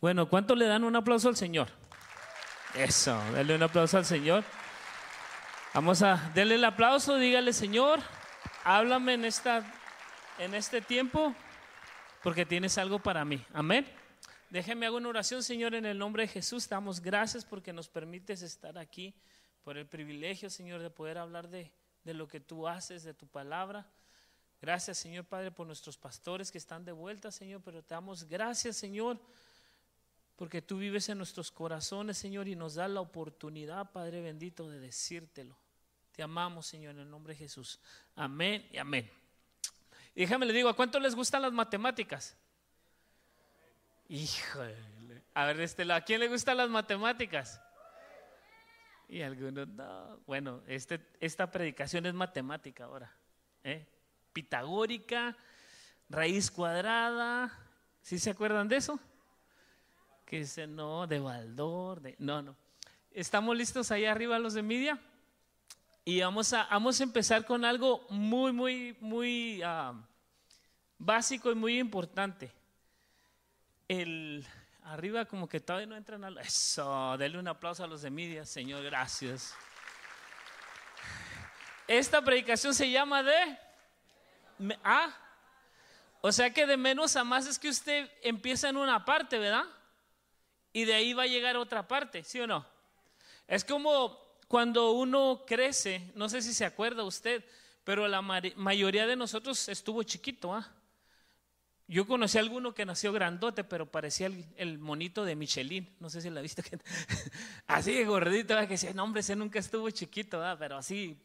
Bueno, ¿cuánto le dan un aplauso al Señor? Eso, dale un aplauso al Señor. Vamos a darle el aplauso, dígale, Señor, háblame en, esta, en este tiempo porque tienes algo para mí. Amén. Déjeme hago una oración, Señor, en el nombre de Jesús. Damos gracias porque nos permites estar aquí, por el privilegio, Señor, de poder hablar de, de lo que tú haces, de tu palabra. Gracias, Señor Padre, por nuestros pastores que están de vuelta, Señor, pero te damos gracias, Señor, porque tú vives en nuestros corazones, Señor, y nos da la oportunidad, Padre bendito, de decírtelo. Te amamos, Señor, en el nombre de Jesús. Amén y amén. Y déjame le digo, ¿a cuánto les gustan las matemáticas? Híjole. A ver, este, ¿a quién le gustan las matemáticas? Y algunos no. Bueno, este, esta predicación es matemática ahora. ¿eh? Pitagórica, raíz cuadrada. ¿Sí se acuerdan de eso? Que dice, no, de Baldor, de, no, no. ¿Estamos listos ahí arriba los de media? Y vamos a, vamos a empezar con algo muy, muy, muy ah, básico y muy importante el arriba como que todavía no entran a eso, denle un aplauso a los de media, Señor, gracias. Esta predicación se llama de ah, o sea que de menos a más es que usted empieza en una parte, ¿verdad? Y de ahí va a llegar otra parte, ¿sí o no? Es como cuando uno crece, no sé si se acuerda usted, pero la mayoría de nosotros estuvo chiquito, ¿ah? Yo conocí a alguno que nació grandote, pero parecía el, monito de Michelin. No sé si la viste. así de gordito, que decía, no, hombre, ese nunca estuvo chiquito, pero así.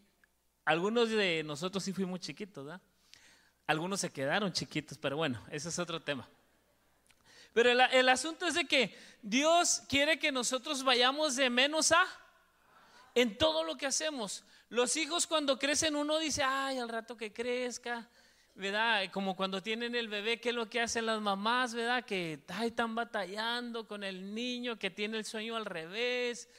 Algunos de nosotros sí fuimos chiquitos. Algunos se quedaron chiquitos, pero bueno, ese es otro tema. Pero el, asunto es de que Dios quiere que nosotros vayamos de menos a en todo lo que hacemos. Los hijos cuando crecen uno dice, ay, al rato que crezca, ¿verdad? Como cuando tienen el bebé, ¿qué es lo que hacen las mamás, ¿verdad? Que están batallando con el niño que tiene el sueño al revés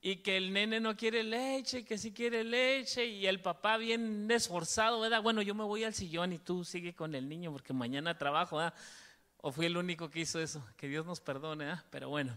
y que el nene no quiere leche, que sí quiere leche y el papá bien esforzado, ¿verdad? Bueno, yo me voy al sillón y tú sigue con el niño porque mañana trabajo, ¿verdad? O fui el único que hizo eso, que Dios nos perdone, ¿verdad? Pero bueno.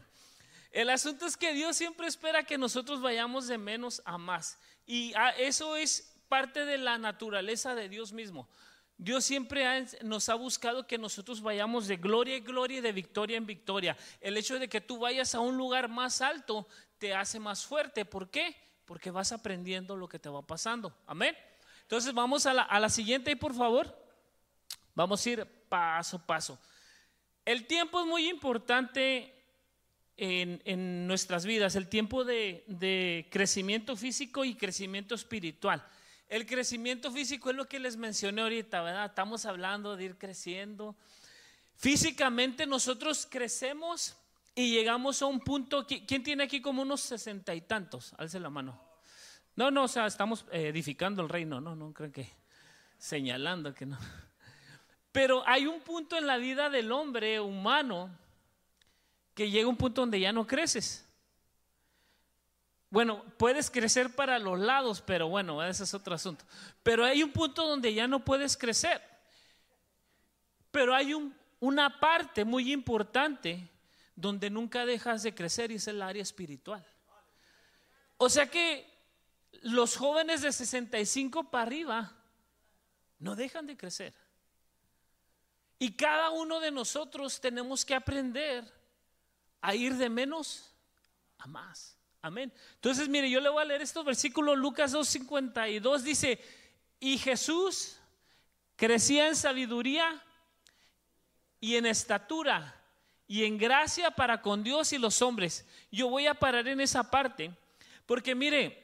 El asunto es que Dios siempre espera que nosotros vayamos de menos a más. Y ah, eso es parte de la naturaleza de Dios mismo. Dios siempre nos ha buscado que nosotros vayamos de gloria en gloria y de victoria en victoria. El hecho de que tú vayas a un lugar más alto te hace más fuerte. ¿Por qué? Porque vas aprendiendo lo que te va pasando. Amén. Entonces vamos a la, a la siguiente, por favor. Vamos a ir paso a paso. El tiempo es muy importante en, nuestras vidas, el tiempo de, de crecimiento físico y crecimiento espiritual. El crecimiento físico es lo que les mencioné ahorita, ¿verdad? Estamos hablando de ir creciendo. Físicamente nosotros crecemos y llegamos a un punto, ¿quién tiene aquí como unos sesenta y tantos? Alce la mano. No, no, o sea, estamos edificando el reino, no, no creen que señalando que no. Pero hay un punto en la vida del hombre humano que llega un punto donde ya no creces. Bueno, puedes crecer para los lados, pero bueno, ese es otro asunto. Pero hay un punto donde ya no puedes crecer. Pero hay una parte muy importante donde nunca dejas de crecer y es el área espiritual. O sea que los jóvenes de 65 para arriba no dejan de crecer. Y cada uno de nosotros tenemos que aprender a ir de menos a más. Amén. Entonces, mire, yo le voy a leer estos versículos. Lucas 2.52 dice, y Jesús crecía en sabiduría y en estatura y en gracia para con Dios y los hombres. Yo voy a parar en esa parte, porque mire,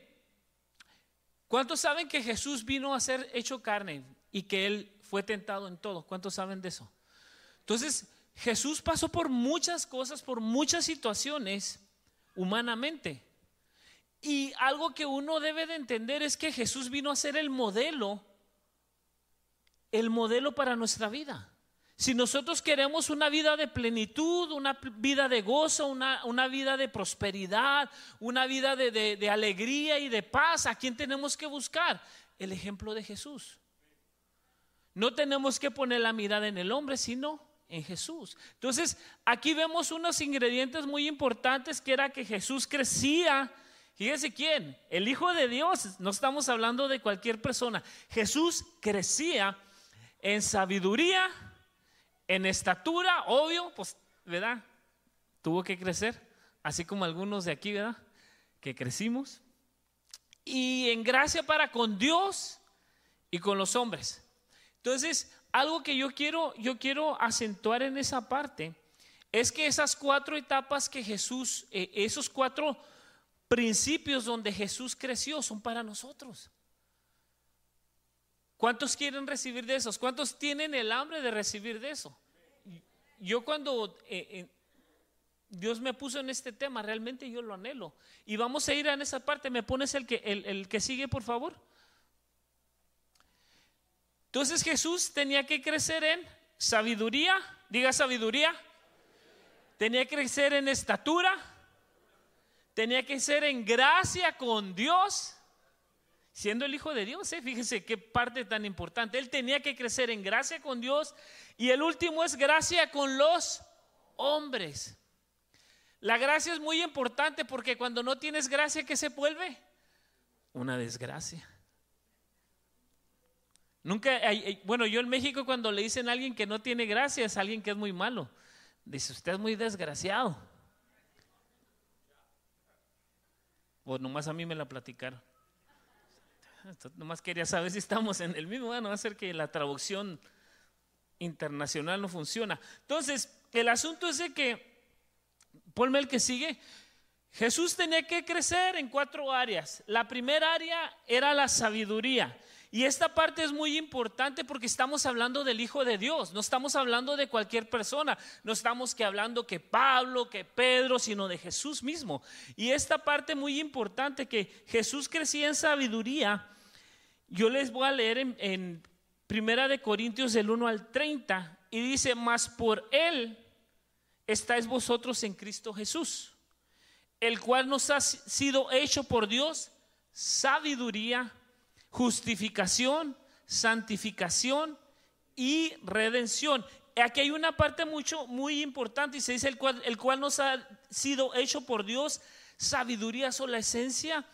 ¿cuántos saben que Jesús vino a ser hecho carne y que Él fue tentado en todo? ¿Cuántos saben de eso? Entonces, Jesús pasó por muchas cosas, por muchas situaciones humanamente. Y algo que uno debe de entender es que Jesús vino a ser el modelo, el modelo para nuestra vida. Si nosotros queremos una vida de plenitud, una vida de gozo, una, una vida de prosperidad, una vida de, de alegría y de paz, ¿a quién tenemos que buscar? El ejemplo de Jesús. No tenemos que poner la mirada en el hombre, sino en Jesús. Entonces, aquí vemos unos ingredientes muy importantes que era que Jesús crecía. Fíjese quién, el Hijo de Dios, no estamos hablando de cualquier persona. Jesús crecía en sabiduría, en estatura, obvio, pues, ¿verdad? Tuvo que crecer, así como algunos de aquí, ¿verdad? Que crecimos. Y en gracia para con Dios y con los hombres. Entonces, algo que yo quiero, yo quiero acentuar en esa parte es que esas cuatro etapas que Jesús, eh, esos cuatro principios donde Jesús creció son para nosotros. ¿Cuántos quieren recibir de esos? ¿Cuántos tienen el hambre de recibir de eso? Yo cuando eh, eh, Dios me puso en este tema, realmente yo lo anhelo. Y vamos a ir en esa parte. ¿Me pones el que, el que sigue, por favor? Entonces Jesús tenía que crecer en sabiduría, diga sabiduría, tenía que crecer en estatura, tenía que ser en gracia con Dios, siendo el Hijo de Dios, ¿eh? fíjese qué parte tan importante, él tenía que crecer en gracia con Dios y el último es gracia con los hombres. La gracia es muy importante porque cuando no tienes gracia, ¿qué se vuelve? Una desgracia. Nunca, hay, bueno, yo en México cuando le dicen a alguien que no tiene gracia es alguien que es muy malo. Dice, usted es muy desgraciado. O nomás a mí me la platicaron. nomás quería saber si estamos en el mismo. Bueno, va a ser que la traducción internacional no funciona. Entonces, el asunto es de que, ponme el que sigue, Jesús tenía que crecer en cuatro áreas. La primera área era la sabiduría. Y esta parte es muy importante porque estamos hablando del Hijo de Dios, no estamos hablando de cualquier persona, no estamos que hablando que Pablo, que Pedro, sino de Jesús mismo. Y esta parte muy importante que Jesús crecía en sabiduría, yo les voy a leer en, Primera de Corintios del 1 al 30 y dice, mas por él estáis vosotros en Cristo Jesús, el cual nos ha sido hecho por Dios sabiduría justificación, santificación y redención. Aquí hay una parte mucho, muy importante y se dice el cual, el cual nos ha sido hecho por Dios sabiduría o la esencia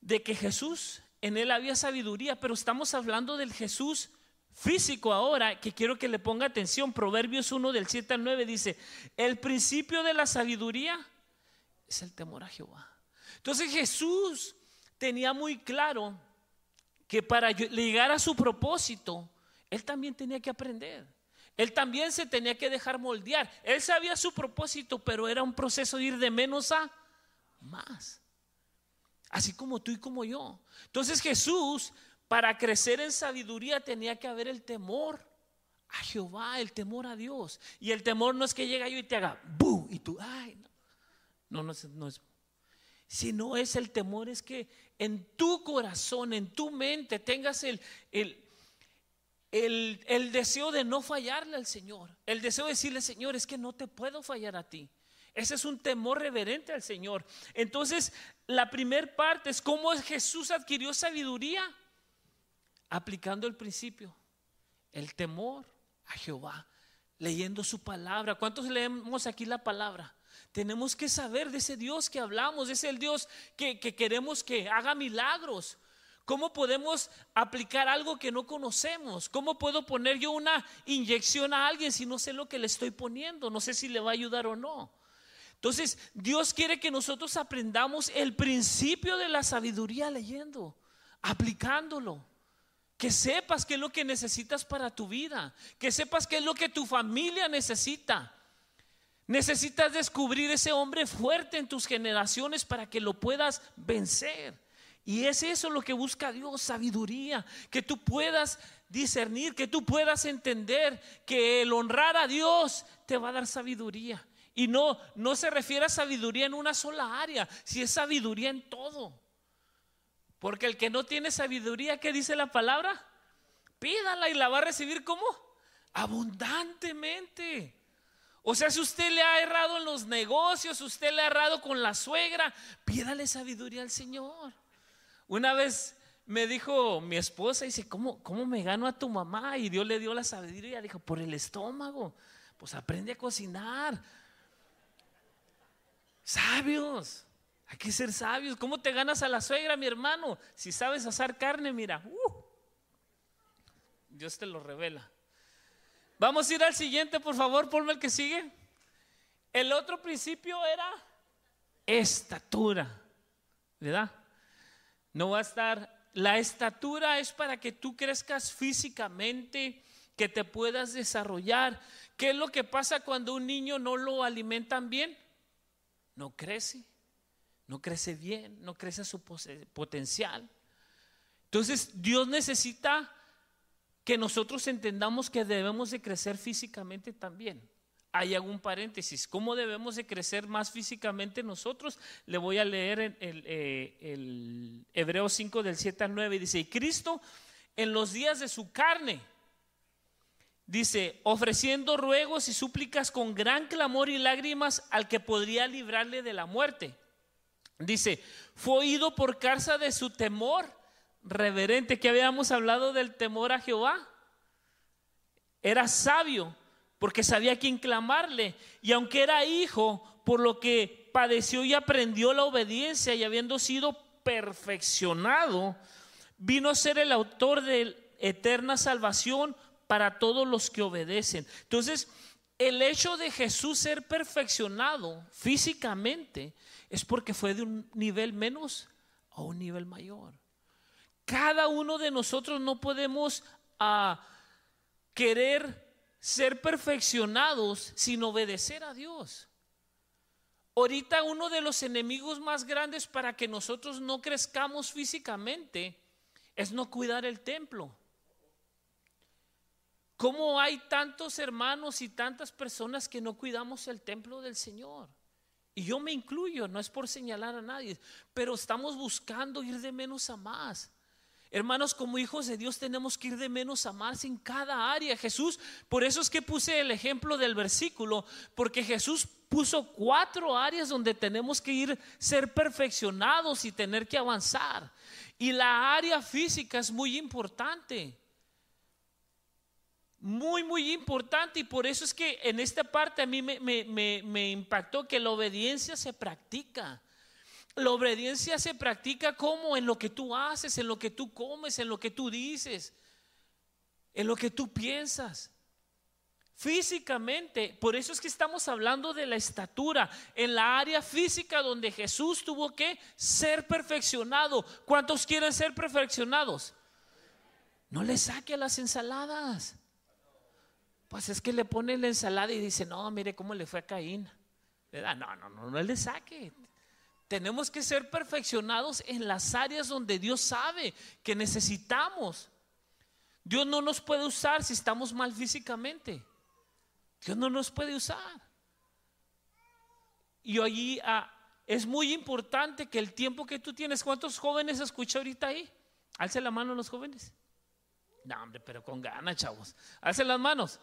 de que Jesús, en él había sabiduría, pero estamos hablando del Jesús físico ahora, que quiero que le ponga atención. Proverbios 1 del 7 al 9 dice, el principio de la sabiduría es el temor a Jehová. Entonces Jesús tenía muy claro que para llegar a su propósito, él también tenía que aprender. Él también se tenía que dejar moldear. Él sabía su propósito, pero era un proceso de ir de menos a más. Así como tú y como yo. Entonces Jesús, para crecer en sabiduría, tenía que haber el temor a Jehová, el temor a Dios. Y el temor no es que llegue yo y te haga ¡bu! y tú, ay, no. No, no no es si no es el temor, es que en tu corazón, en tu mente, tengas el, el, el, deseo de no fallarle al Señor. El deseo de decirle, Señor, es que no te puedo fallar a ti. Ese es un temor reverente al Señor. Entonces, la primera parte es cómo Jesús adquirió sabiduría. Aplicando el principio, el temor a Jehová, leyendo su palabra. ¿Cuántos leemos aquí la palabra? Tenemos que saber de ese Dios que hablamos, es el Dios que, queremos que haga milagros. ¿Cómo podemos aplicar algo que no conocemos? ¿Cómo puedo poner yo una inyección a alguien si no sé lo que le estoy poniendo? No sé si le va a ayudar o no. Entonces, Dios quiere que nosotros aprendamos el principio de la sabiduría leyendo, aplicándolo. Que sepas qué es lo que necesitas para tu vida, que sepas qué es lo que tu familia necesita. Necesitas descubrir ese hombre fuerte en tus generaciones para que lo puedas vencer. Y es eso lo que busca Dios, sabiduría, que tú puedas discernir, que tú puedas entender que el honrar a Dios te va a dar sabiduría. Y no, no se refiere a sabiduría en una sola área, si es sabiduría en todo. Porque el que no tiene sabiduría, ¿qué dice la palabra? Pídala y la va a recibir como abundantemente. O sea, si usted le ha errado en los negocios, usted le ha errado con la suegra, pídale sabiduría al Señor. Una vez me dijo mi esposa, dice, ¿cómo, ¿cómo me gano a tu mamá? Y Dios le dio la sabiduría, dijo, por el estómago. Pues aprende a cocinar. Sabios. Hay que ser sabios. ¿Cómo te ganas a la suegra, mi hermano? Si sabes asar carne, mira. Uh. Dios te lo revela. Vamos a ir al siguiente, por favor, ponme el que sigue. El otro principio era estatura, ¿verdad? No va a estar, la estatura es para que tú crezcas físicamente, que te puedas desarrollar. ¿Qué es lo que pasa cuando un niño no lo alimentan bien? No crece, no crece bien, no crece su potencial. Entonces Dios necesita que nosotros entendamos que debemos de crecer físicamente también hay algún paréntesis. ¿Cómo debemos de crecer más físicamente nosotros? Le voy a leer el, eh, el Hebreo 5 del 7 al 9. Dice, y Cristo en los días de su carne, dice, ofreciendo ruegos y súplicas con gran clamor y lágrimas al que podría librarle de la muerte. Dice, fue oído por causa de su temor reverente, que habíamos hablado del temor a Jehová. Era sabio porque sabía quién clamarle. Y aunque era hijo, por lo que padeció y aprendió la obediencia y habiendo sido perfeccionado, vino a ser el autor de eterna salvación para todos los que obedecen. Entonces, el hecho de Jesús ser perfeccionado físicamente es porque fue de un nivel menos a un nivel mayor. Cada uno de nosotros no podemos ah, querer ser perfeccionados sin obedecer a Dios. Ahorita uno de los enemigos más grandes para que nosotros no crezcamos físicamente es no cuidar el templo. ¿Cómo hay tantos hermanos y tantas personas que no cuidamos el templo del Señor? Y yo me incluyo, no es por señalar a nadie, pero estamos buscando ir de menos a más. Hermanos, como hijos de Dios tenemos que ir de menos a más en cada área. Jesús, por eso es que puse el ejemplo del versículo, porque Jesús puso cuatro áreas donde tenemos que ir, ser perfeccionados y tener que avanzar. Y la área física es muy importante. Muy, muy importante. Y por eso es que en esta parte a mí me, me impactó que la obediencia se practica. La obediencia se practica como en lo que tú haces, en lo que tú comes, en lo que tú dices, en lo que tú piensas. Físicamente, por eso es que estamos hablando de la estatura, en la área física donde Jesús tuvo que ser perfeccionado. ¿Cuántos quieren ser perfeccionados? No le saque a las ensaladas. Pues es que le pone la ensalada y dice, no, mire cómo le fue a Caín. No, no, no, no le saque. Tenemos que ser perfeccionados en las áreas donde Dios sabe que necesitamos. Dios no nos puede usar si estamos mal físicamente. Dios no nos puede usar. Y allí ah, es muy importante que el tiempo que tú tienes, ¿cuántos jóvenes escucha ahorita ahí? Alce la mano los jóvenes. No, hombre, pero con ganas, chavos. Alce las manos.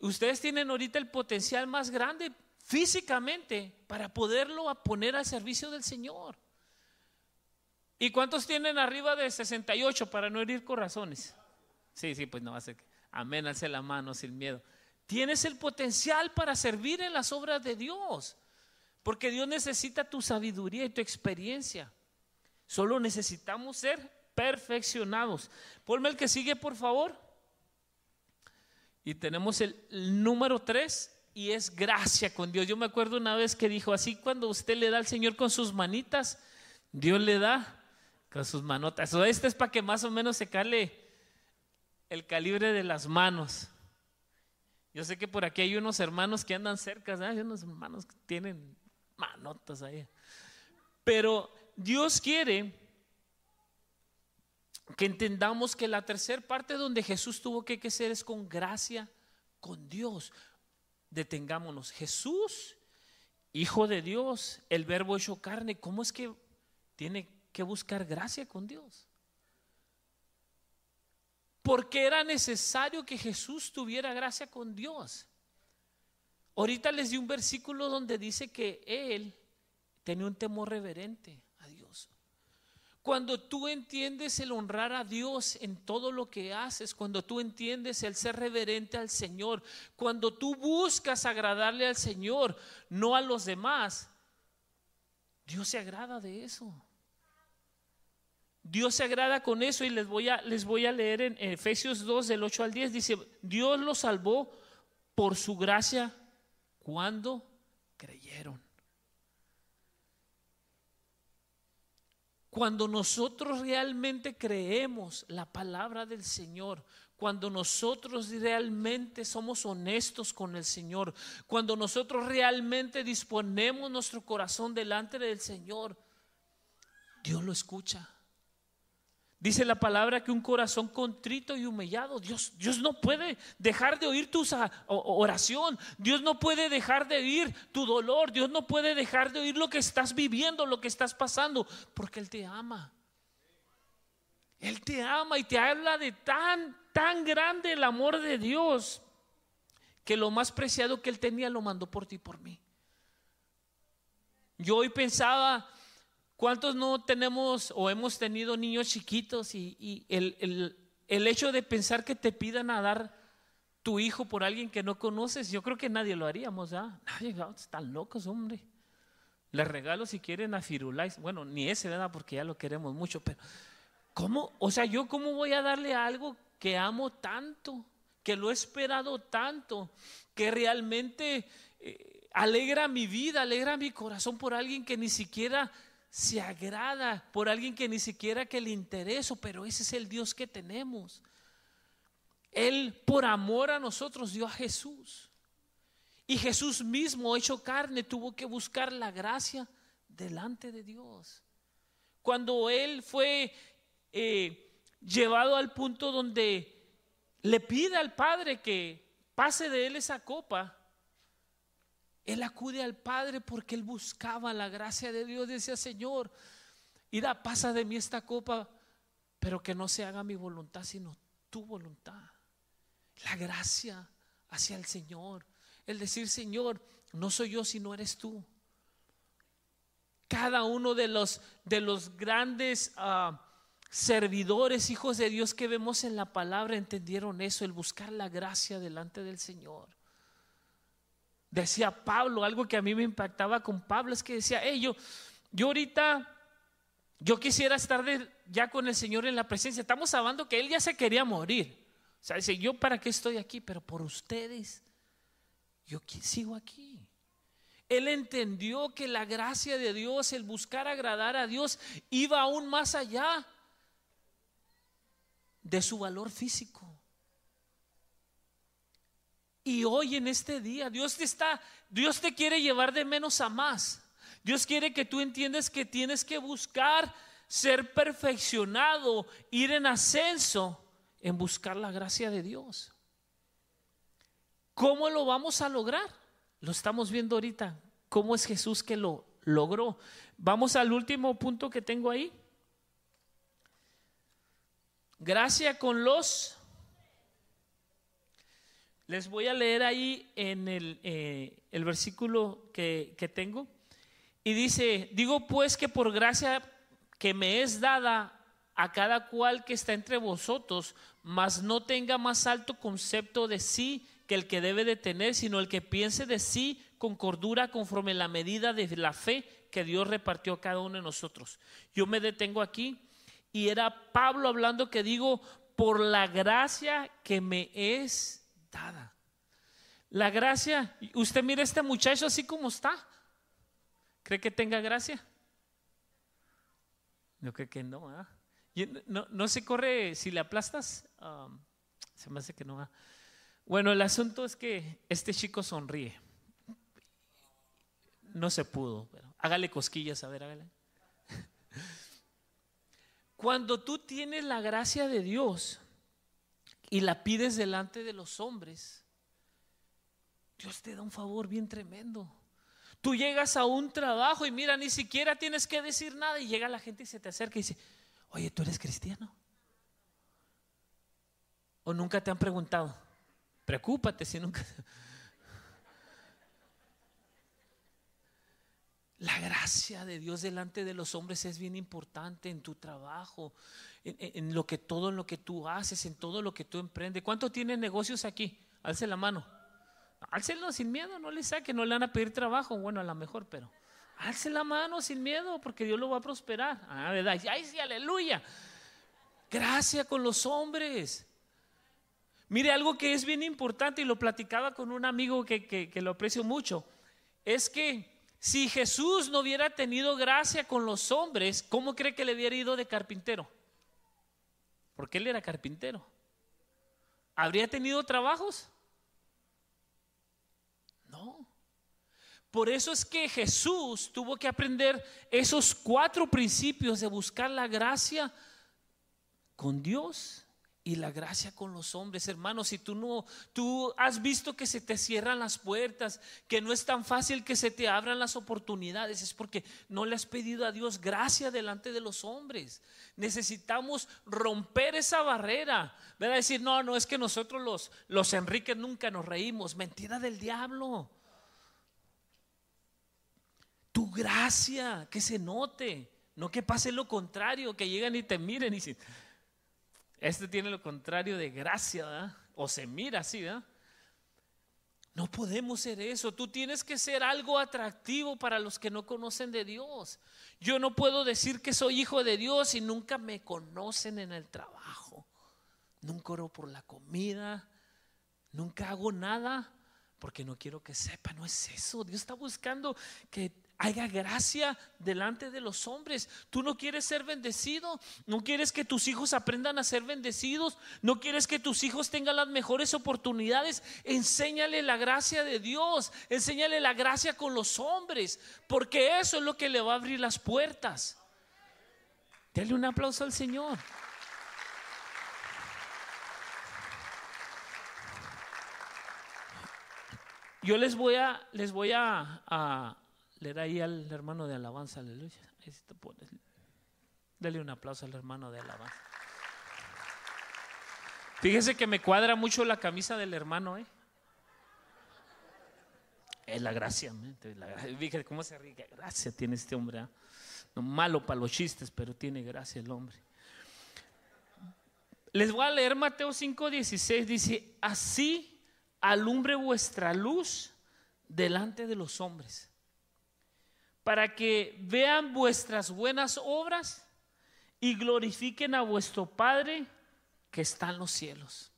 Ustedes tienen ahorita el potencial más grande físicamente para poderlo poner al servicio del Señor. ¿Y cuántos tienen arriba de 68 para no herir corazones? Sí, sí, pues no a ser. Amén, alce la mano sin miedo. Tienes el potencial para servir en las obras de Dios, porque Dios necesita tu sabiduría y tu experiencia. Solo necesitamos ser perfeccionados. Ponme el que sigue, por favor. Y tenemos el número 3, y es gracia con Dios. Yo me acuerdo una vez que dijo, así cuando usted le da al Señor con sus manitas, Dios le da con sus manotas. O este es para que más o menos se cale el calibre de las manos. Yo sé que por aquí hay unos hermanos que andan cerca, hay unos hermanos que tienen manotas ahí. Pero Dios quiere que entendamos que la tercera parte donde Jesús tuvo que ser es con gracia con Dios detengámonos. Jesús, Hijo de Dios, el verbo hecho carne, ¿cómo es que tiene que buscar gracia con Dios? Porque era necesario que Jesús tuviera gracia con Dios. Ahorita les di un versículo donde dice que Él tenía un temor reverente. Cuando tú entiendes el honrar a Dios en todo lo que haces, cuando tú entiendes el ser reverente al Señor, cuando tú buscas agradarle al Señor, no a los demás, Dios se agrada de eso. Dios se agrada con eso y les voy a, les voy a leer en Efesios 2 del 8 al 10. Dice, Dios los salvó por su gracia cuando creyeron. Cuando nosotros realmente creemos la palabra del Señor, cuando nosotros realmente somos honestos con el Señor, cuando nosotros realmente disponemos nuestro corazón delante del Señor, Dios lo escucha. Dice la palabra que un corazón contrito y humillado, Dios, Dios no puede dejar de oír tu oración, Dios no puede dejar de oír tu dolor, Dios no puede dejar de oír lo que estás viviendo, lo que estás pasando, porque Él te ama. Él te ama y te habla de tan, tan grande el amor de Dios, que lo más preciado que Él tenía lo mandó por ti y por mí. Yo hoy pensaba ¿Cuántos no tenemos o hemos tenido niños chiquitos y, el, hecho de pensar que te pidan a dar tu hijo por alguien que no conoces, yo creo que nadie lo haríamos, ¿ya? Nadie, están locos, hombre. Les regalo si quieren a Firulais, bueno, ni ese, ¿verdad? Porque ya lo queremos mucho, pero ¿cómo? O sea, yo cómo voy a darle algo que amo tanto, que lo he esperado tanto, que realmente eh, alegra mi vida, alegra mi corazón por alguien que ni siquiera se agrada por alguien que ni siquiera que le interesa, pero ese es el Dios que tenemos. Él por amor a nosotros dio a Jesús. Y Jesús mismo, hecho carne, tuvo que buscar la gracia delante de Dios. Cuando Él fue eh, llevado al punto donde le pide al Padre que pase de Él esa copa, él acude al Padre porque él buscaba la gracia de Dios. Decía, Señor, ira, pasa de mí esta copa, pero que no se haga mi voluntad, sino tu voluntad. La gracia hacia el Señor. El decir, Señor, no soy yo, sino eres tú. Cada uno de los, de los grandes ah, servidores, hijos de Dios que vemos en la palabra, entendieron eso, el buscar la gracia delante del Señor. Decía Pablo, algo que a mí me impactaba con Pablo es que decía, hey, yo, yo ahorita, yo quisiera estar ya con el Señor en la presencia. Estamos hablando que él ya se quería morir. O sea, dice, yo para qué estoy aquí, pero por ustedes, yo sigo aquí. Él entendió que la gracia de Dios, el buscar agradar a Dios, iba aún más allá de su valor físico. Y hoy en este día Dios te está, Dios te quiere llevar de menos a más. Dios quiere que tú entiendas que tienes que buscar ser perfeccionado, ir en ascenso en buscar la gracia de Dios. ¿Cómo lo vamos a lograr? Lo estamos viendo ahorita. ¿Cómo es Jesús que lo logró? Vamos al último punto que tengo ahí. Gracia con los les voy a leer ahí en el, eh, el versículo que, que tengo. Y dice, digo pues que por gracia que me es dada a cada cual que está entre vosotros, mas no tenga más alto concepto de sí que el que debe de tener, sino el que piense de sí con cordura conforme la medida de la fe que Dios repartió a cada uno de nosotros. Yo me detengo aquí y era Pablo hablando que digo, por la gracia que me es la gracia, usted mira a este muchacho así como está. ¿Cree que tenga gracia? Yo creo que no, no, se corre si le aplastas. Um, se me hace que no. Bueno, el asunto es que este chico sonríe. No se pudo, pero hágale cosquillas, a ver, hágale. Cuando tú tienes la gracia de Dios, y la pides delante de los hombres, Dios te da un favor bien tremendo. Tú llegas a un trabajo y mira, ni siquiera tienes que decir nada y llega la gente y se te acerca y dice, oye, ¿tú eres cristiano? ¿O nunca te han preguntado? Preocúpate si nunca... La gracia de Dios delante de los hombres es bien importante en tu trabajo, en, lo que todo lo que tú haces, en todo lo que tú emprendes. ¿Cuántos tienen negocios aquí? Alce la mano. Álcelo sin miedo, no le saque, no le van a pedir trabajo, bueno, a lo mejor, pero alce la mano sin miedo, porque Dios lo va a prosperar. Ah, ¿verdad? Ay, sí, aleluya. Gracia con los hombres. Mire, algo que es bien importante y lo platicaba con un amigo que, que lo aprecio mucho, es que si Jesús no hubiera tenido gracia con los hombres, ¿cómo cree que le hubiera ido de carpintero? Porque él era carpintero. ¿Habría tenido trabajos? No. Por eso es que Jesús tuvo que aprender esos cuatro principios de buscar la gracia con Dios y la gracia con los hombres, hermanos. Si tú no, tú has visto que se te cierran las puertas, que no es tan fácil que se te abran las oportunidades, es porque no le has pedido a Dios gracia delante de los hombres. Necesitamos romper esa barrera, ¿verdad? Decir, no, no es que nosotros los, los Enriques nunca nos reímos, mentira del diablo. Tu gracia, que se note, no que pase lo contrario, que lleguen y te miren y dicen, este tiene lo contrario de gracia, ¿verdad? O se mira así, ¿verdad? No podemos ser eso. Tú tienes que ser algo atractivo para los que no conocen de Dios. Yo no puedo decir que soy hijo de Dios y nunca me conocen en el trabajo. Nunca oro por la comida. Nunca hago nada porque no quiero que sepa. No es eso. Dios está buscando que haya gracia delante de los hombres. Tú no quieres ser bendecido, no quieres que tus hijos aprendan a ser bendecidos, no quieres que tus hijos tengan las mejores oportunidades. Enséñale la gracia de Dios, enséñale la gracia con los hombres, porque eso es lo que le va a abrir las puertas. Dale un aplauso al Señor. Yo les voy a, les voy a, a le da ahí al hermano de alabanza, aleluya. Ahí te pones. Dale un aplauso al hermano de alabanza. Fíjese que me cuadra mucho la camisa del hermano, ¿eh? Es la gracia, Fíjese cómo se ríe. Gracia tiene este hombre. ¿ah? No malo para los chistes, pero tiene gracia el hombre. Les voy a leer Mateo 5:16. Dice: Así alumbre vuestra luz delante de los hombres para que vean vuestras buenas obras y glorifiquen a vuestro Padre que está en los cielos.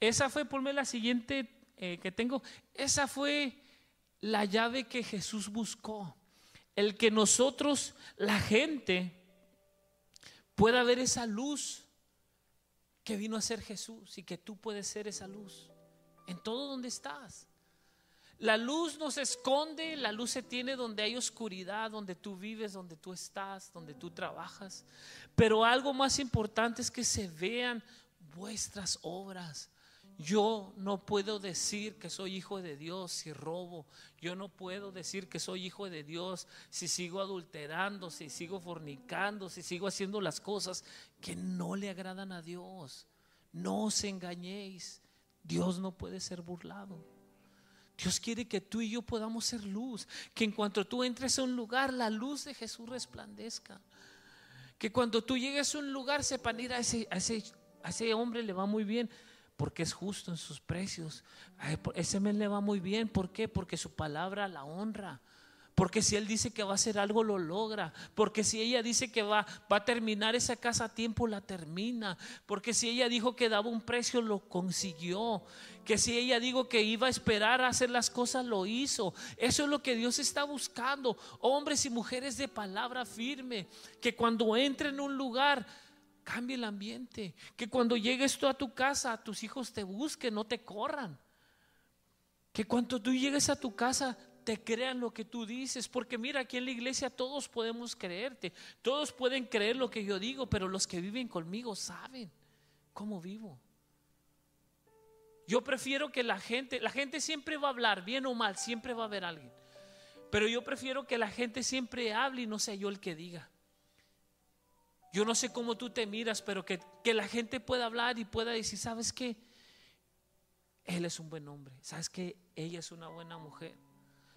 Esa fue, ponme la siguiente eh, que tengo, esa fue la llave que Jesús buscó. El que nosotros, la gente, pueda ver esa luz que vino a ser Jesús y que tú puedes ser esa luz en todo donde estás. La luz nos esconde, la luz se tiene donde hay oscuridad, donde tú vives, donde tú estás, donde tú trabajas. Pero algo más importante es que se vean vuestras obras. Yo no puedo decir que soy hijo de Dios si robo. Yo no puedo decir que soy hijo de Dios si sigo adulterando, si sigo fornicando, si sigo haciendo las cosas que no le agradan a Dios. No os engañéis. Dios no puede ser burlado. Dios quiere que tú y yo podamos ser luz, que en cuanto tú entres a un lugar, la luz de Jesús resplandezca. Que cuando tú llegues a un lugar, sepan ir a ese, a ese, a ese hombre le va muy bien porque es justo en sus precios. Ese men le va muy bien, ¿por qué? Porque su palabra la honra. Porque si él dice que va a hacer algo, lo logra. Porque si ella dice que va, va a terminar esa casa a tiempo, la termina. Porque si ella dijo que daba un precio, lo consiguió. Que si ella dijo que iba a esperar a hacer las cosas, lo hizo. Eso es lo que Dios está buscando. Hombres y mujeres de palabra firme. Que cuando entren en un lugar, cambie el ambiente. Que cuando llegues tú a tu casa, tus hijos te busquen, no te corran. Que cuando tú llegues a tu casa, te crean lo que tú dices, porque mira, aquí en la iglesia todos podemos creerte, todos pueden creer lo que yo digo, pero los que viven conmigo saben cómo vivo. Yo prefiero que la gente, la gente siempre va a hablar, bien o mal, siempre va a haber alguien, pero yo prefiero que la gente siempre hable y no sea yo el que diga. Yo no sé cómo tú te miras, pero que, que la gente pueda hablar y pueda decir, ¿sabes qué? Él es un buen hombre, ¿sabes que Ella es una buena mujer.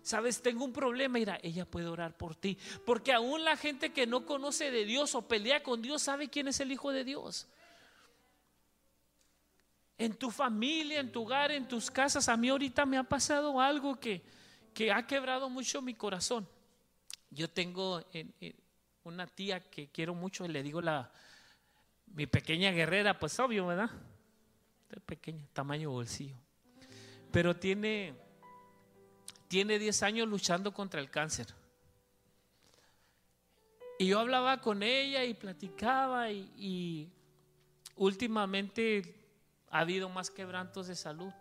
Sabes, tengo un problema, mira, ella puede orar por ti. Porque aún la gente que no conoce de Dios o pelea con Dios sabe quién es el Hijo de Dios. En tu familia, en tu hogar, en tus casas, a mí ahorita me ha pasado algo que, que ha quebrado mucho mi corazón. Yo tengo una tía que quiero mucho, y le digo la, mi pequeña guerrera, pues obvio, ¿verdad? pequeña, tamaño bolsillo. Pero tiene tiene 10 años luchando contra el cáncer. Y yo hablaba con ella y platicaba y, últimamente ha habido más quebrantos de salud.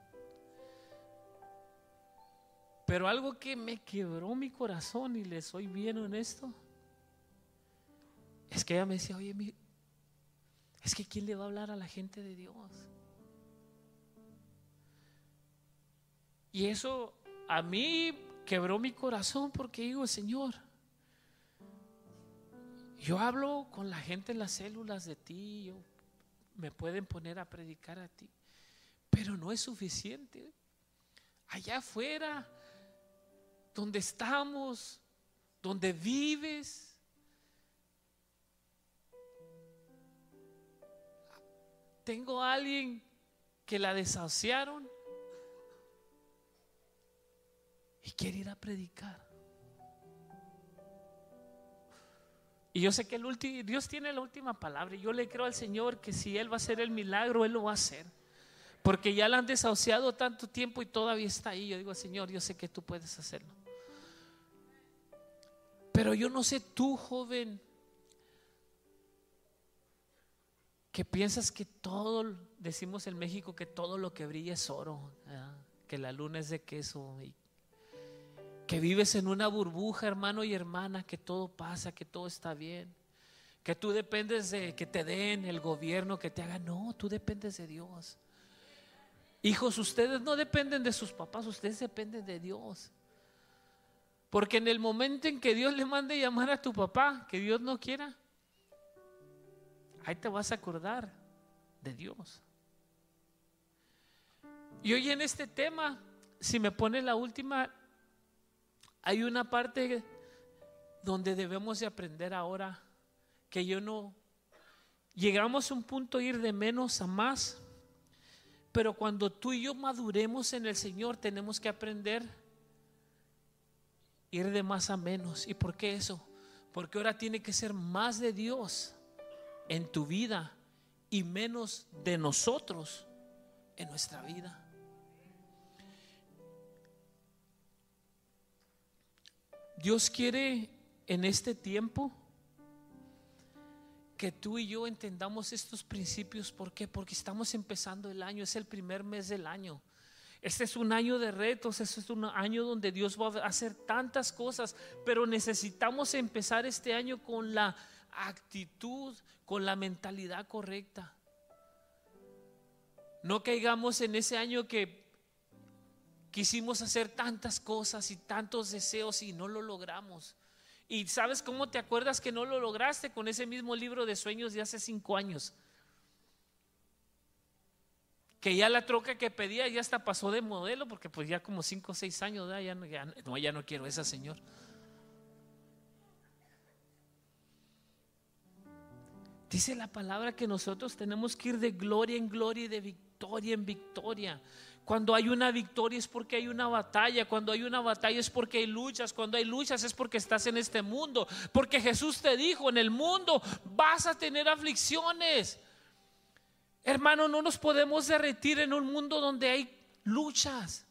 Pero algo que me quebró mi corazón y le soy bien honesto, es que ella me decía, oye, es que ¿quién le va a hablar a la gente de Dios? Y eso a mí quebró mi corazón porque digo, Señor, yo hablo con la gente en las células de ti, me pueden poner a predicar a ti, pero no es suficiente. Allá afuera, donde estamos, donde vives, tengo a alguien que la desahuciaron y quiere ir a predicar. Y yo sé que el último, Dios tiene la última palabra. Y yo le creo al Señor que si Él va a hacer el milagro, Él lo va a hacer. Porque ya la han desahuciado tanto tiempo y todavía está ahí. Yo digo, Señor, yo sé que tú puedes hacerlo. Pero yo no sé tú, joven, que piensas que todo, decimos en México que todo lo que brilla es oro, que la luna es de queso que vives en una burbuja, hermano y hermana, que todo pasa, que todo está bien. Que tú dependes de que te den el gobierno, que te haga. No, tú dependes de Dios. Hijos, ustedes no dependen de sus papás, ustedes dependen de Dios. Porque en el momento en que Dios le mande llamar a tu papá, que Dios no quiera, ahí te vas a acordar de Dios. Y hoy en este tema, si me pone la última, hay una parte donde debemos de aprender ahora que yo no llegamos a un punto de ir de menos a más, pero cuando tú y yo maduremos en el Señor tenemos que aprender ir de más a menos. ¿Y por qué eso? Porque ahora tiene que ser más de Dios en tu vida y menos de nosotros en nuestra vida. Dios quiere en este tiempo que tú y yo entendamos estos principios. ¿Por qué? Porque estamos empezando el año, es el primer mes del año. Este es un año de retos, este es un año donde Dios va a hacer tantas cosas, pero necesitamos empezar este año con la actitud, con la mentalidad correcta. No caigamos en ese año que Quisimos hacer tantas cosas y tantos deseos y no lo logramos. ¿Y sabes cómo te acuerdas que no lo lograste con ese mismo libro de sueños de hace cinco años? Que ya la troca que pedía ya hasta pasó de modelo, porque pues ya como cinco o seis años, ya, no, ya, no, ya no quiero esa, Señor. Dice la palabra que nosotros tenemos que ir de gloria en gloria y de victoria en victoria. Cuando hay una victoria es porque hay una batalla. Cuando hay una batalla es porque hay luchas. Cuando hay luchas es porque estás en este mundo. Porque Jesús te dijo, en el mundo vas a tener aflicciones. Hermano, no nos podemos derretir en un mundo donde hay luchas.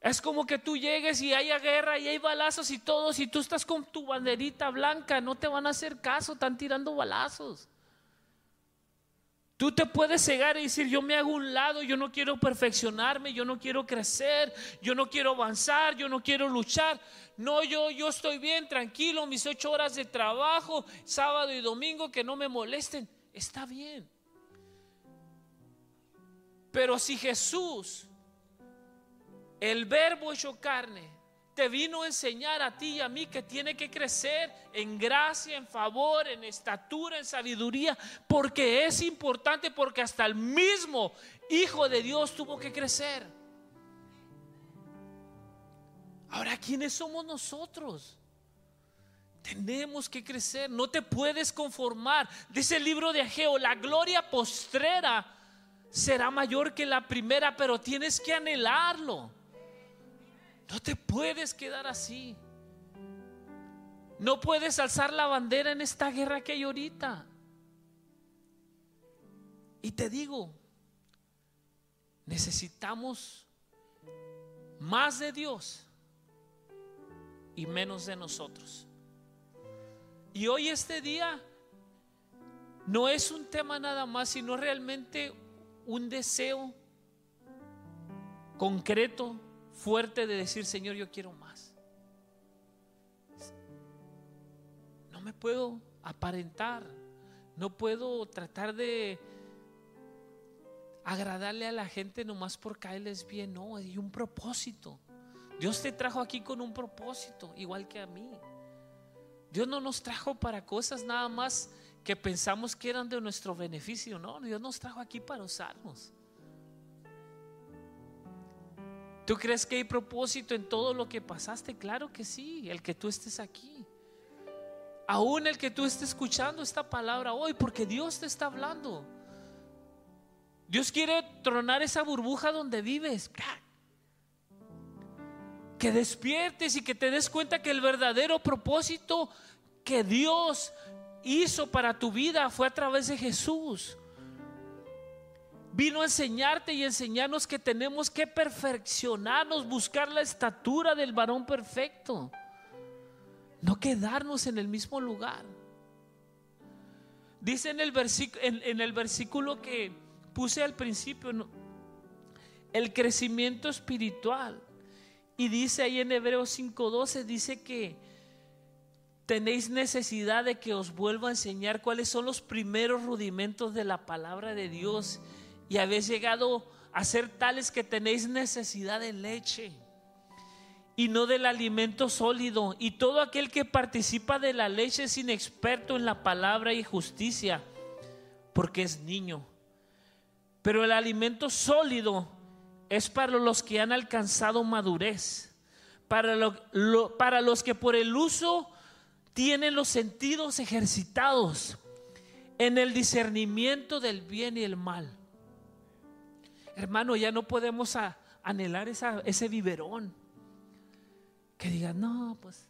Es como que tú llegues y haya guerra y hay balazos y todo. Si tú estás con tu banderita blanca, no te van a hacer caso, están tirando balazos. Tú te puedes cegar y decir, yo me hago un lado, yo no quiero perfeccionarme, yo no quiero crecer, yo no quiero avanzar, yo no quiero luchar. No, yo, yo estoy bien, tranquilo, mis ocho horas de trabajo, sábado y domingo, que no me molesten. Está bien. Pero si Jesús, el verbo hecho carne, te vino a enseñar a ti y a mí que tiene que crecer en gracia, en favor, en estatura, en sabiduría, porque es importante, porque hasta el mismo Hijo de Dios tuvo que crecer. Ahora, ¿quiénes somos nosotros? Tenemos que crecer, no te puedes conformar. Dice el libro de Ageo, la gloria postrera será mayor que la primera, pero tienes que anhelarlo. No te puedes quedar así. No puedes alzar la bandera en esta guerra que hay ahorita. Y te digo, necesitamos más de Dios y menos de nosotros. Y hoy este día no es un tema nada más, sino realmente un deseo concreto, fuerte de decir, Señor, yo quiero más. No me puedo aparentar, no puedo tratar de agradarle a la gente nomás por caerles bien, no, hay un propósito. Dios te trajo aquí con un propósito, igual que a mí. Dios no nos trajo para cosas nada más que pensamos que eran de nuestro beneficio, no, Dios nos trajo aquí para usarnos. ¿Tú crees que hay propósito en todo lo que pasaste? Claro que sí, el que tú estés aquí. Aún el que tú estés escuchando esta palabra hoy, porque Dios te está hablando. Dios quiere tronar esa burbuja donde vives. Que despiertes y que te des cuenta que el verdadero propósito que Dios hizo para tu vida fue a través de Jesús. Vino a enseñarte y enseñarnos que tenemos que perfeccionarnos, buscar la estatura del varón perfecto. No quedarnos en el mismo lugar. Dice en el, en el versículo que puse al principio el crecimiento espiritual. Y dice ahí en Hebreos 5:12, dice que tenéis necesidad de que os vuelva a enseñar cuáles son los primeros rudimentos de la palabra de Dios. Y habéis llegado a ser tales que tenéis necesidad de leche y no del alimento sólido. Y todo aquel que participa de la leche es inexperto en la palabra y justicia, porque es niño. Pero el alimento sólido es para los que han alcanzado madurez, para, para los que por el uso tienen los sentidos ejercitados en el discernimiento del bien y el mal. Hermano, ya no podemos anhelar ese biberón. Que diga, no, pues,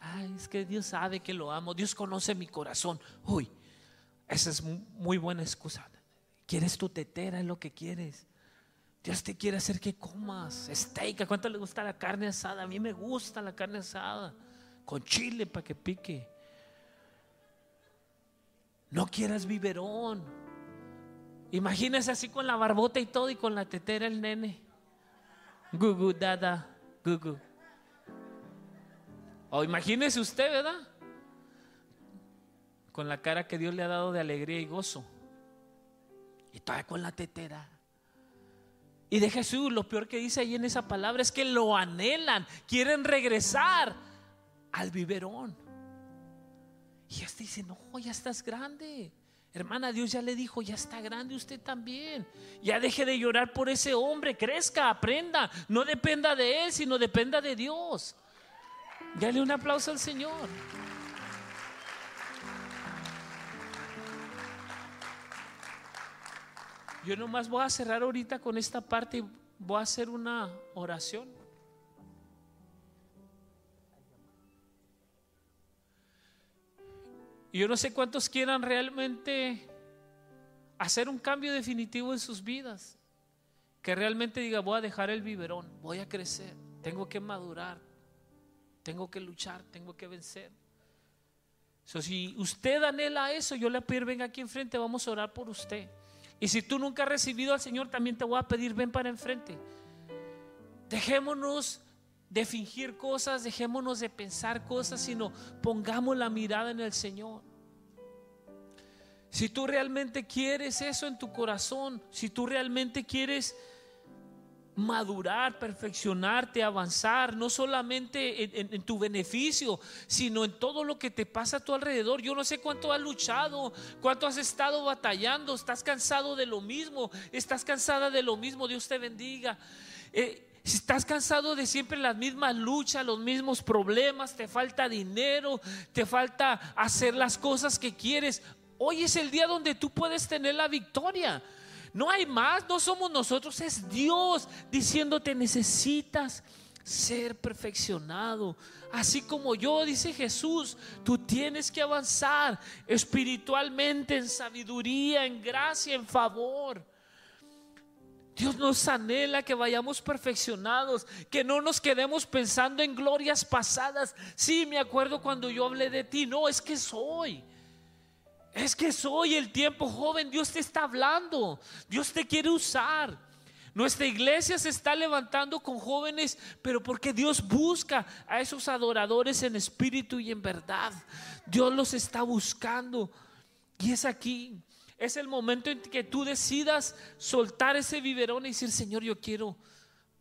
ay, es que Dios sabe que lo amo, Dios conoce mi corazón. Uy, esa es muy buena excusa. Quieres tu tetera, es lo que quieres. Dios te quiere hacer que comas steak. ¿A cuánto le gusta la carne asada? A mí me gusta la carne asada. Con chile para que pique. No quieras biberón. Imagínese así con la barbota y todo y con la tetera el nene. Gugu, dada, gugu. O imagínese usted, ¿verdad? Con la cara que Dios le ha dado de alegría y gozo. Y todavía con la tetera. Y de Jesús, lo peor que dice ahí en esa palabra es que lo anhelan, quieren regresar al biberón. Y este dice, no, ya estás grande. Hermana, Dios ya le dijo, ya está grande usted también. Ya deje de llorar por ese hombre, crezca, aprenda. No dependa de él, sino dependa de Dios. Dale un aplauso al Señor. Yo nomás voy a cerrar ahorita con esta parte y voy a hacer una oración. Y yo no sé cuántos quieran realmente hacer un cambio definitivo en sus vidas. Que realmente diga, voy a dejar el biberón, voy a crecer, tengo que madurar, tengo que luchar, tengo que vencer. si usted anhela eso, yo le pido, venga aquí enfrente, vamos a orar por usted. Y si tú nunca has recibido al Señor, también te voy a pedir, ven para enfrente. Dejémonos de fingir cosas, dejémonos de pensar cosas, sino pongamos la mirada en el Señor. Si tú realmente quieres eso en tu corazón, si tú realmente quieres madurar, perfeccionarte, avanzar, no solamente en, tu beneficio, sino en todo lo que te pasa a tu alrededor. Yo no sé cuánto has luchado, cuánto has estado batallando, estás cansado de lo mismo, estás cansada de lo mismo, Dios te bendiga. Eh, Si estás cansado de siempre las mismas luchas, los mismos problemas, te falta dinero, te falta hacer las cosas que quieres, hoy es el día donde tú puedes tener la victoria. No hay más, no somos nosotros, es Dios diciéndote necesitas ser perfeccionado. Así como yo, dice Jesús, tú tienes que avanzar espiritualmente en sabiduría, en gracia, en favor. Dios nos anhela que vayamos perfeccionados, que no nos quedemos pensando en glorias pasadas. Sí, me acuerdo cuando yo hablé de ti. No, es que soy. Es que soy el tiempo joven. Dios te está hablando. Dios te quiere usar. Nuestra iglesia se está levantando con jóvenes, pero porque Dios busca a esos adoradores en espíritu y en verdad. Dios los está buscando. Y es aquí. Es el momento en que tú decidas soltar ese biberón y decir, Señor, yo quiero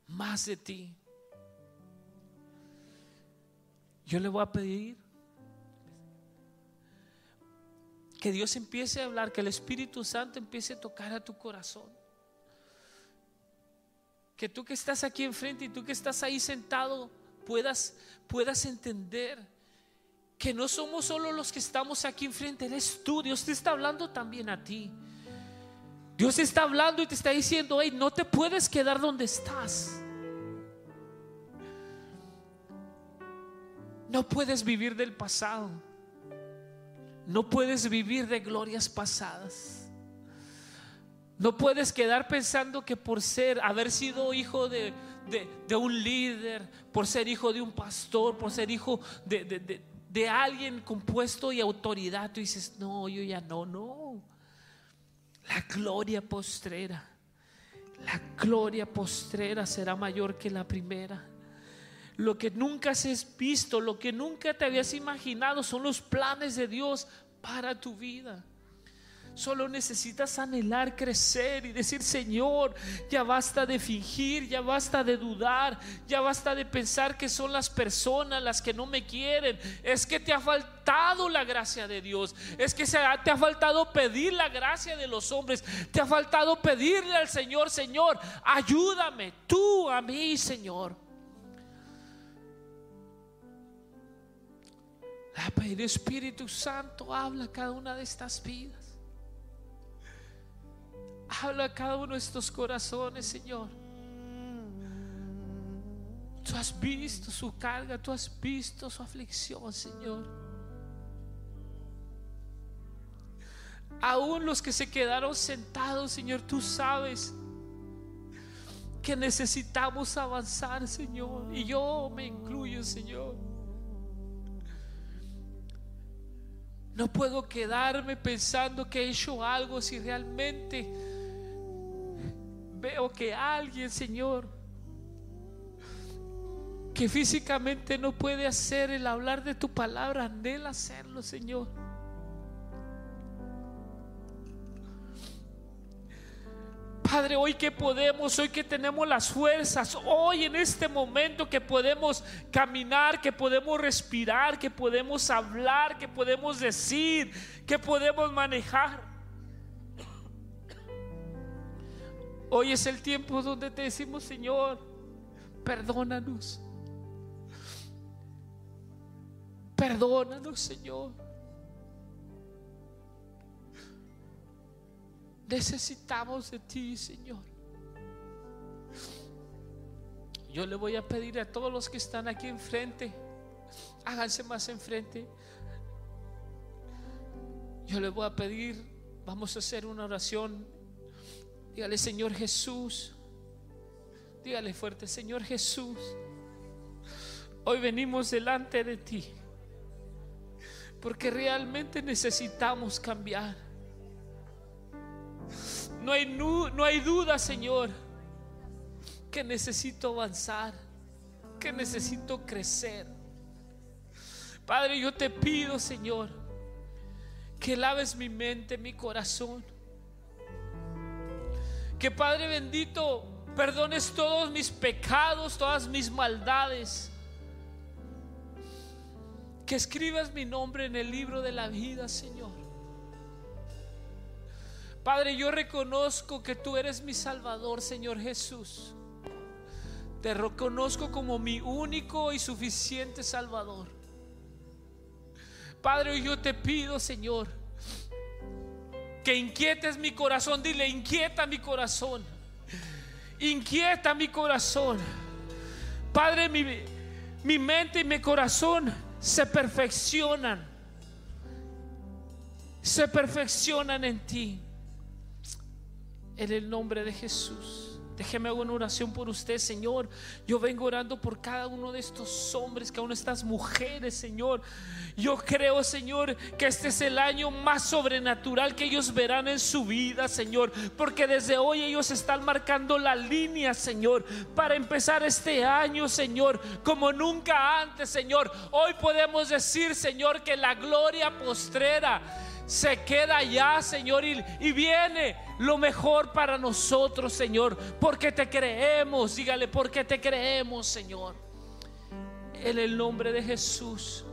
más de ti. Yo le voy a pedir que Dios empiece a hablar, que el Espíritu Santo empiece a tocar a tu corazón. Que tú que estás aquí enfrente y tú que estás ahí sentado puedas puedas entender que no somos solo los que estamos aquí enfrente, eres tú, Dios te está hablando también a ti. Dios está hablando y te está diciendo, hey, no te puedes quedar donde estás. No puedes vivir del pasado. No puedes vivir de glorias pasadas. No puedes quedar pensando que por ser, haber sido hijo de, de, un líder, por ser hijo de un pastor, por ser hijo de, de alguien compuesto y autoridad, tú dices, no, yo ya no, no. La gloria postrera, la gloria postrera será mayor que la primera. Lo que nunca has visto, lo que nunca te habías imaginado son los planes de Dios para tu vida. Solo necesitas anhelar crecer y decir, Señor, ya basta de fingir, ya basta de dudar, ya basta de pensar que son las personas las que no me quieren. Es que te ha faltado la gracia de Dios. Es que te ha faltado pedir la gracia de los hombres. Te ha faltado pedirle al Señor, Señor, ayúdame tú a mí, Señor. El Espíritu Santo habla cada una de estas vidas. Habla a cada uno de estos corazones, Señor. Tú has visto su carga, tú has visto su aflicción, Señor. Aún los que se quedaron sentados, Señor, tú sabes que necesitamos avanzar, Señor. Y yo me incluyo, Señor. No puedo quedarme pensando que he hecho algo si realmente veo que alguien, Señor, que físicamente no puede hacer el hablar de tu palabra, anhela hacerlo, Señor. Padre, hoy que podemos, hoy que tenemos las fuerzas, hoy en este momento que podemos caminar, que podemos respirar, que podemos hablar, que podemos decir, que podemos manejar. Hoy es el tiempo donde te decimos, Señor, perdónanos. Perdónanos, Señor. Necesitamos de ti, Señor. Yo le voy a pedir a todos los que están aquí enfrente, háganse más enfrente. Yo le voy a pedir, vamos a hacer una oración Dígale, Señor Jesús. Dígale fuerte, Señor Jesús. Hoy venimos delante de ti. Porque realmente necesitamos cambiar. No hay, no hay duda, Señor, que necesito avanzar, que necesito crecer. Padre, yo te pido, Señor, que laves mi mente, mi corazón que Padre bendito, perdones todos mis pecados, todas mis maldades. Que escribas mi nombre en el libro de la vida, Señor. Padre, yo reconozco que tú eres mi Salvador, Señor Jesús. Te reconozco como mi único y suficiente Salvador. Padre, yo te pido, Señor, que inquietes mi corazón. Dile, inquieta mi corazón. Inquieta mi corazón. Padre, mi, mi mente y mi corazón se perfeccionan. Se perfeccionan en ti. En el nombre de Jesús. Déjeme hago una oración por usted, Señor. Yo vengo orando por cada uno de estos hombres, cada una de estas mujeres, Señor. Yo creo, Señor, que este es el año más sobrenatural que ellos verán en su vida, Señor. Porque desde hoy ellos están marcando la línea, Señor, para empezar este año, Señor, como nunca antes, Señor. Hoy podemos decir, Señor, que la gloria postrera se queda ya, Señor, y, y, viene lo mejor para nosotros, Señor, porque te creemos, dígale, porque te creemos, Señor. En el nombre de Jesús.